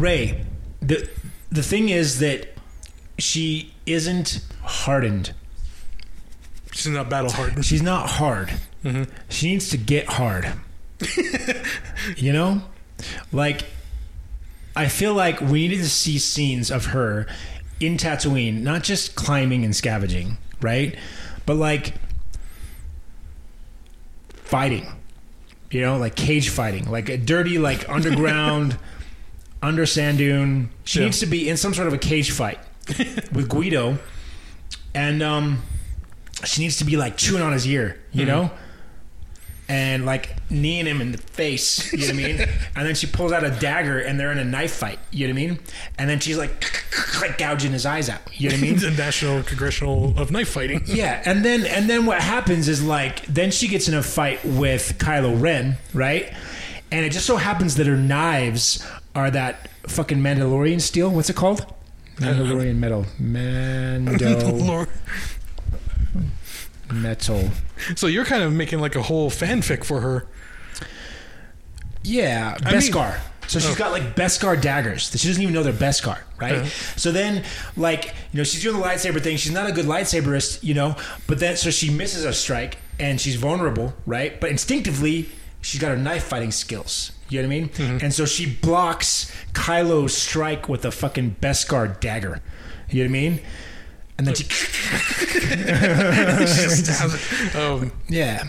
Rey, the the thing is that she isn't hardened. She's not battle hardened. She's not hard. Mm-hmm. She needs to get hard. you know? Like I feel like we needed to see scenes of her in Tatooine, not just climbing and scavenging, right? But like fighting. You know, like cage fighting, like a dirty, like underground, under sand dune. She Yeah. needs to be in some sort of a cage fight with Guido, and um, she needs to be like chewing on his ear, you know, and like kneeing him in the face. You know what I mean? and then she pulls out a dagger, and they're in a knife fight. You know what I mean? And then she's like, like gouging his eyes out. You know what I mean? the National Congressional of Knife Fighting. Yeah, and then and then what happens is like then she gets in a fight with Kylo Ren, right? And it just so happens that her knives are that fucking Mandalorian steel. What's it called? Mandalorian metal. Mando metal. So you're kind of making like a whole fanfic for her. Yeah, I mean- Beskar. so she's Oh. got like Beskar daggers that she doesn't even know they're Beskar, right? Uh-huh. So then, like, you know, she's doing the lightsaber thing. She's not a good lightsaberist, you know, but then so she misses a strike and she's vulnerable, right? But instinctively, she's got her knife fighting skills. You know what I mean? Mm-hmm. And so she blocks Kylo's strike with a fucking Beskar dagger. You know what I mean? And then she, oh. yeah.